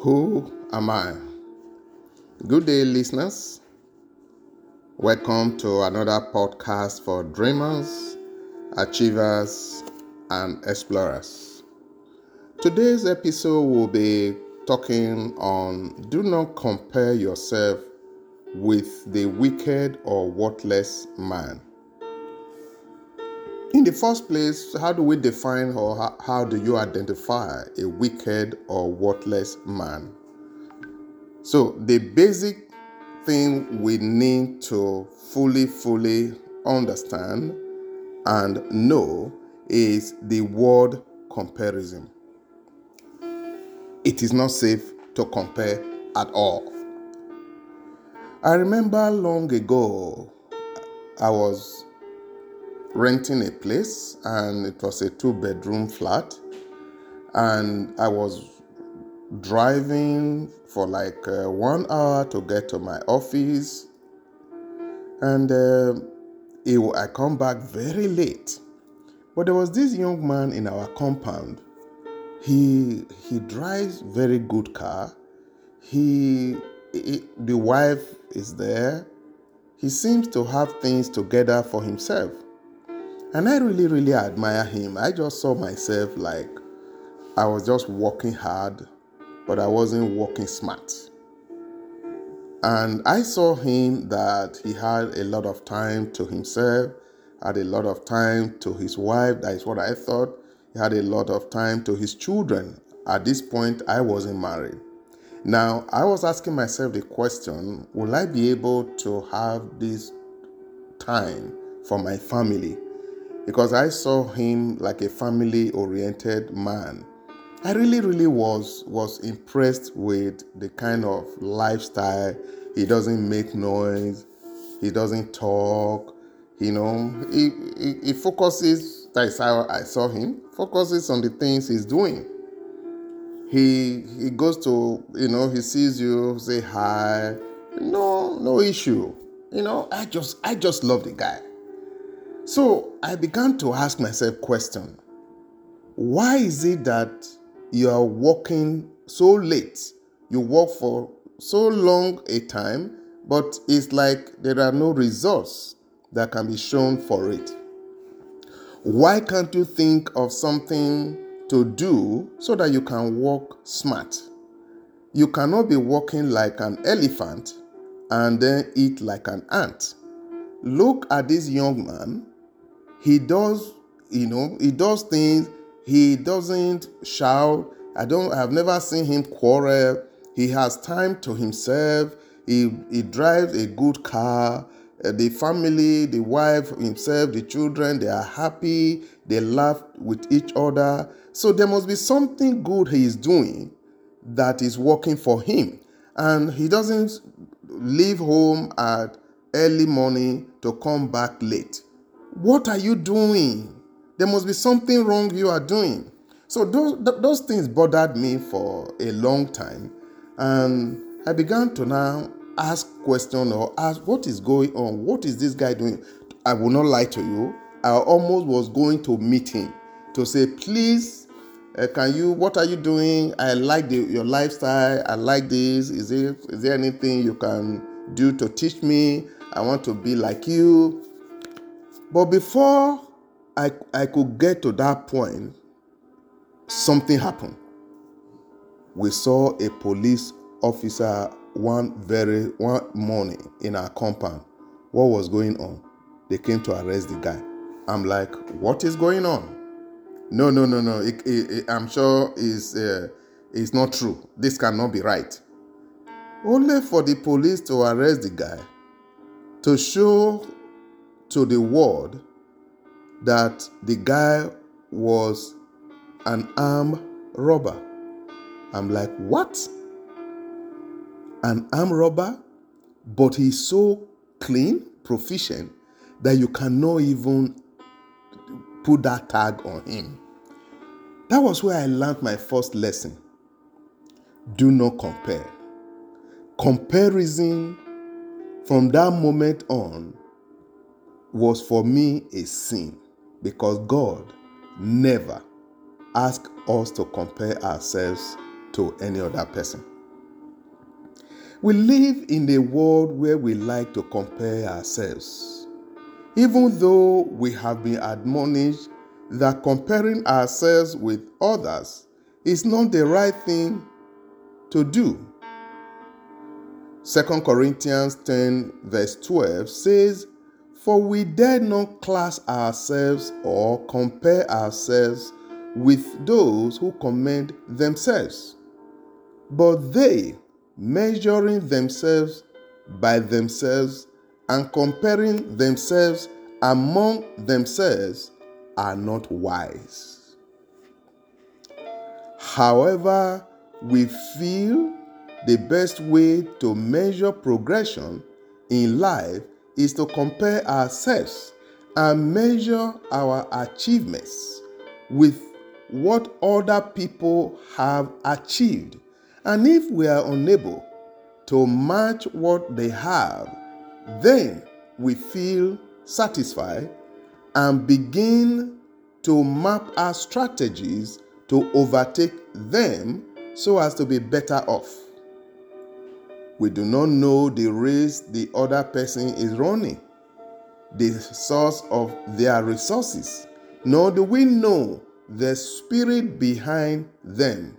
Who am I? Good day, listeners. Welcome to another podcast for dreamers, achievers, and explorers. Today's episode will be talking on do not compare yourself with the wicked or worthless man. In the first place, how do we define or how, how do you identify a wicked or worthless man? So, the basic thing we need to fully, fully understand and know is the word comparison. It is not safe to compare at all. I remember long ago, I was renting a place and it was a two bedroom flat. And i was driving for like uh, one hour to get to my office. And uh, it, i come back very late. But there was this young man in our compound. He he drives very good car. He, he the wife is there. He seems to have things together for himself and I really, really admire him. I just saw myself like I was just working hard, but I wasn't working smart. And I saw him that he had a lot of time to himself, had a lot of time to his wife. That is what I thought. He had a lot of time to his children. At this point, I wasn't married. Now, I was asking myself the question will I be able to have this time for my family? Because I saw him like a family oriented man. I really, really was was impressed with the kind of lifestyle. He doesn't make noise. He doesn't talk. You know, he, he, he focuses. That's how I saw him. Focuses on the things he's doing. He he goes to you know he sees you say hi. No no issue. You know I just I just love the guy. So I began to ask myself question. Why is it that you are working so late? You work for so long a time, but it's like there are no results that can be shown for it. Why can't you think of something to do so that you can work smart? You cannot be walking like an elephant and then eat like an ant. Look at this young man he does you know he does things he doesn't shout. I don't i've never seen him quarrel. He has time to himself. He he drives a good car. Uh, the family the wife himself the children they are happy. They laugh with each other. So there must be something good he is doing that is working for him. And he doesn't leave home at early morning to come back late what are you doing? There must be something wrong you are doing. So those, those things bothered me for a long time. And I began to now ask questions or ask what is going on? What is this guy doing? I will not lie to you. I almost was going to meet him to say, please, uh, can you, what are you doing? I like the, your lifestyle. I like this. Is there, is there anything you can do to teach me? I want to be like you. But before I, I could get to that point, something happened. We saw a police officer one very one morning in our compound. What was going on? They came to arrest the guy. I'm like, what is going on? No, no, no, no. It, it, it, I'm sure is uh, it's not true. This cannot be right. Only for the police to arrest the guy to show to the world that the guy was an armed robber. I'm like, what? An armed robber? But he's so clean, proficient, that you cannot even put that tag on him. That was where I learned my first lesson. Do not compare. Comparison from that moment on was for me a sin because God never asked us to compare ourselves to to any other person. We live in a world where we like to compare ourselves. Even though we have been admonished that comparing ourselves with others is not the right thing to do. 2 Corinthians 10, verse 12 says, For we dare not class ourselves or compare ourselves with those who commend themselves, but they, measuring themselves by themselves and comparing themselves among themselves, are not wise. However, we feel the best way to measure progression in life is to compare ourselves and measure our achievements with what other people have achieved. And if we are unable to match what they have, then we feel satisfied and begin to map our strategies to overtake them so as to be better off. We do not know the race the other person is running, the source of their resources, nor do we know the spirit behind them.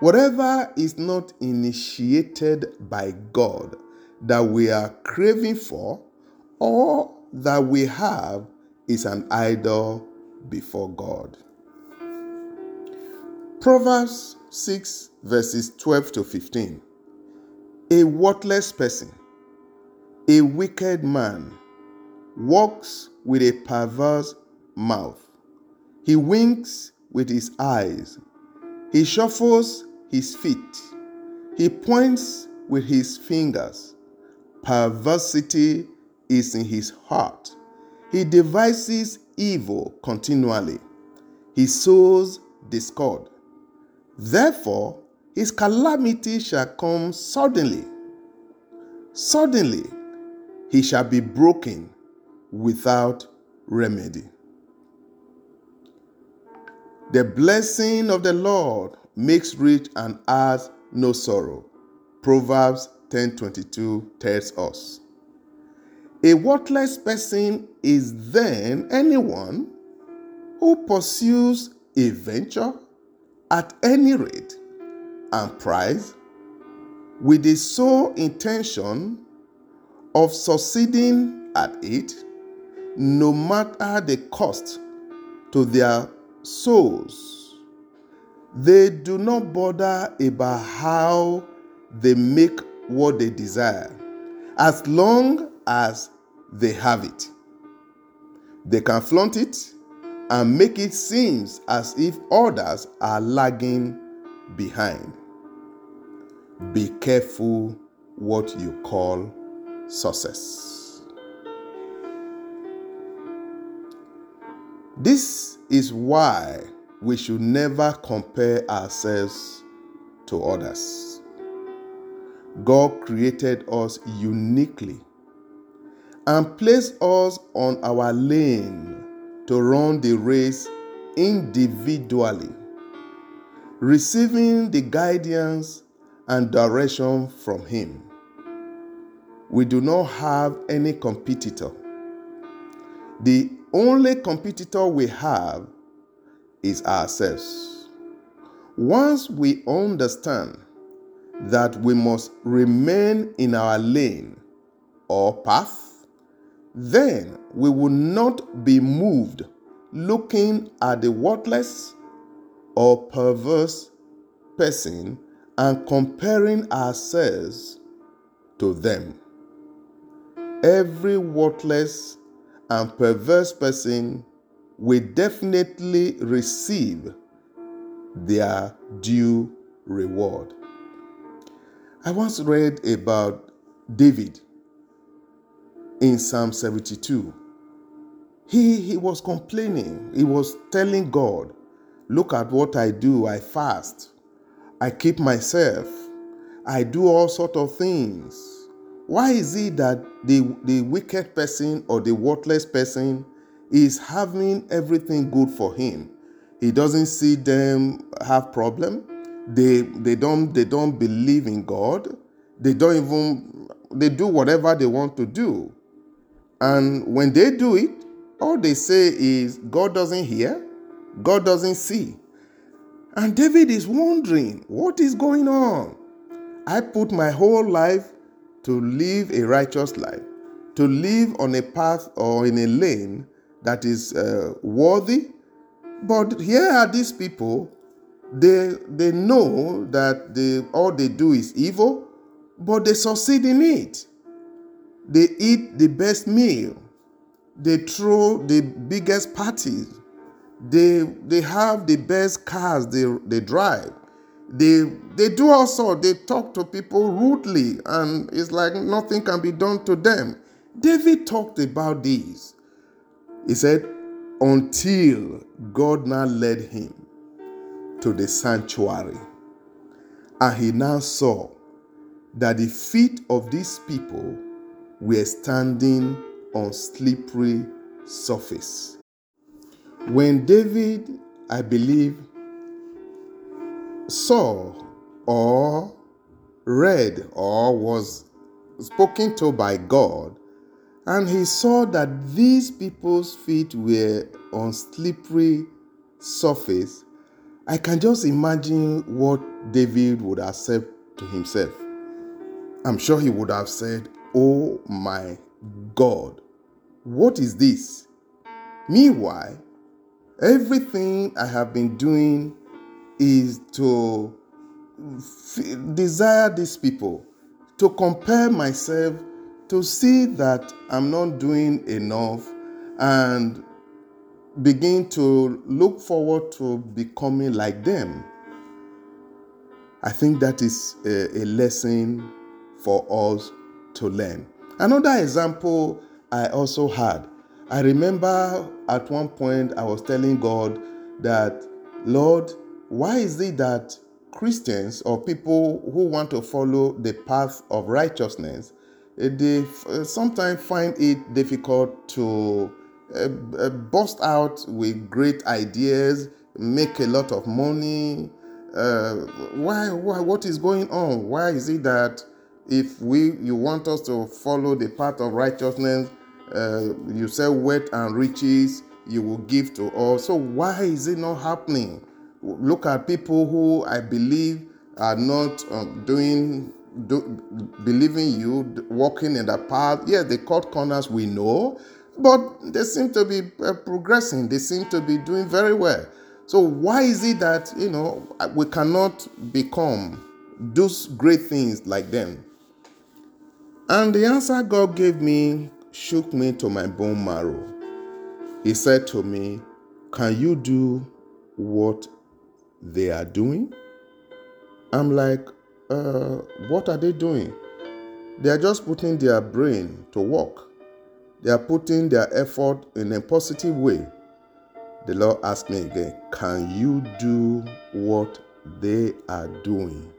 Whatever is not initiated by God that we are craving for or that we have is an idol before God. Proverbs 6, verses 12 to 15. A worthless person, a wicked man, walks with a perverse mouth. He winks with his eyes. He shuffles his feet. He points with his fingers. Perversity is in his heart. He devises evil continually. He sows discord. Therefore, his calamity shall come suddenly. Suddenly, he shall be broken without remedy. The blessing of the Lord makes rich and adds no sorrow. Proverbs 10:22 tells us. A worthless person is then anyone who pursues a venture at any rate and price with the sole intention of succeeding at it, no matter the cost to their souls. They do not bother about how they make what they desire as long as they have it. They can flaunt it and make it seem as if others are lagging behind. Be careful what you call success. This is why we should never compare ourselves to others. God created us uniquely and placed us on our lane to run the race individually, receiving the guidance and direction from Him. We do not have any competitor. The only competitor we have is ourselves. Once we understand that we must remain in our lane or path, then we will not be moved looking at the worthless or perverse person and comparing ourselves to them. Every worthless and perverse person will definitely receive their due reward. I once read about David in Psalm 72. He, he was complaining, he was telling God, Look at what I do. I fast, I keep myself, I do all sort of things. Why is it that the, the wicked person or the worthless person is having everything good for him? He doesn't see them have problem. They they don't they don't believe in God. They don't even they do whatever they want to do. And when they do it, all they say is God doesn't hear, God doesn't see. And David is wondering, what is going on? I put my whole life to live a righteous life, to live on a path or in a lane that is uh, worthy. But here are these people, they, they know that they, all they do is evil, but they succeed in it. They eat the best meal, they throw the biggest parties, they, they have the best cars they, they drive. They, they do also, they talk to people rudely, and it's like nothing can be done to them. David talked about these. He said, until God now led him to the sanctuary. And he now saw that the feet of these people were standing on slippery surface. When David, I believe, saw or read or was spoken to by God, and he saw that these people's feet were on slippery surface, I can just imagine what David would have said to himself. I'm sure he would have said, Oh my God, what is this? Meanwhile, everything I have been doing is to f- desire these people, to compare myself, to see that I'm not doing enough, and begin to look forward to becoming like them. I think that is a, a lesson for us to learn. Another example I also had, I remember at one point I was telling God that, Lord, why is it that Christians or people who want to follow the path of righteousness, eh, they eh, sometimes find it difficult to uh, burst out with great ideas, make a lot of money. Uh, why, why? What is going on? Why is it that if we you want us to follow the path of righteousness, uh, you say wealth and riches you will give to all. So why is it not happening? Look at people who I believe are not um, doing do, believing you, walking in the path. Yeah, they cut corners. We know, but they seem to be uh, progressing. They seem to be doing very well. So why is it that you know we cannot become those great things like them? And the answer God gave me shook me to my bone marrow. He said to me, Can you do what they are doing? I'm like, uh, What are they doing? They are just putting their brain to work, they are putting their effort in a positive way. The Lord asked me again, Can you do what they are doing?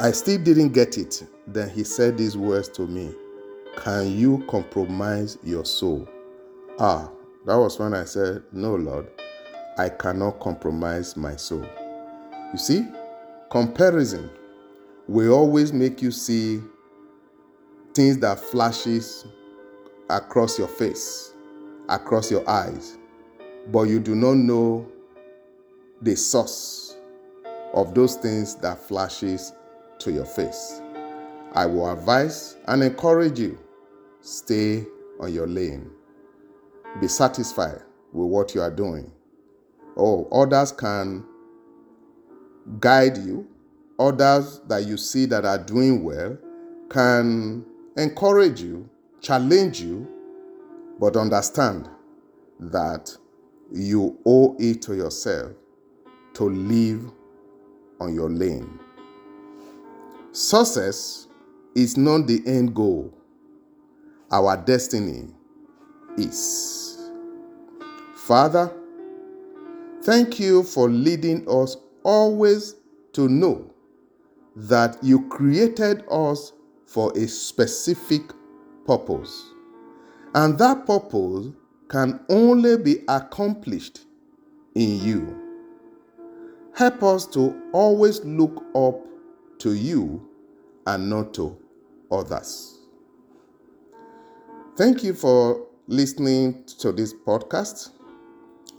I still didn't get it. Then he said these words to me Can you compromise your soul? Ah, that was when I said, No, Lord, I cannot compromise my soul. You see, comparison will always make you see things that flashes across your face, across your eyes, but you do not know the source of those things that flashes to your face. I will advise and encourage you stay on your lane. Be satisfied with what you are doing. Oh, others can guide you, others that you see that are doing well can encourage you, challenge you, but understand that you owe it to yourself to live on your lane. Success is not the end goal, our destiny is. Father, thank you for leading us always to know that you created us for a specific purpose. And that purpose can only be accomplished in you. Help us to always look up to you and not to others. Thank you for listening to this podcast.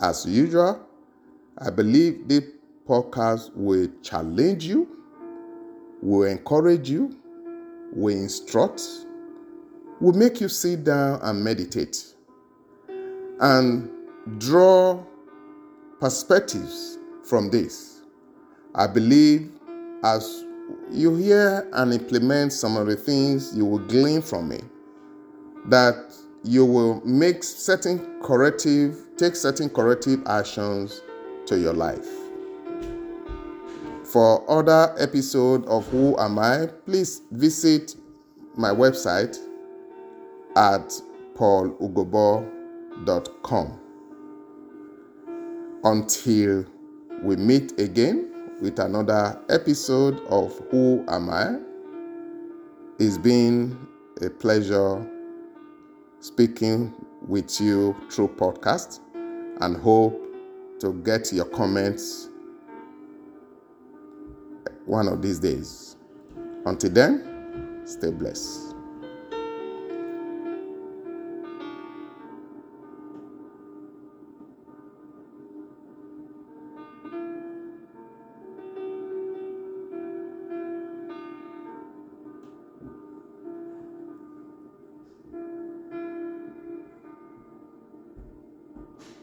As usual, I believe this podcast will challenge you, will encourage you, will instruct, will make you sit down and meditate and draw perspectives from this. I believe as you hear and implement some of the things you will glean from it, that you will make certain corrective, take certain corrective actions to your life. For other episode of Who Am I, please visit my website at paulugobo.com. Until we meet again with another episode of Who Am I, it's been a pleasure speaking with you through podcast and hope to get your comments one of these days. Until then, stay blessed.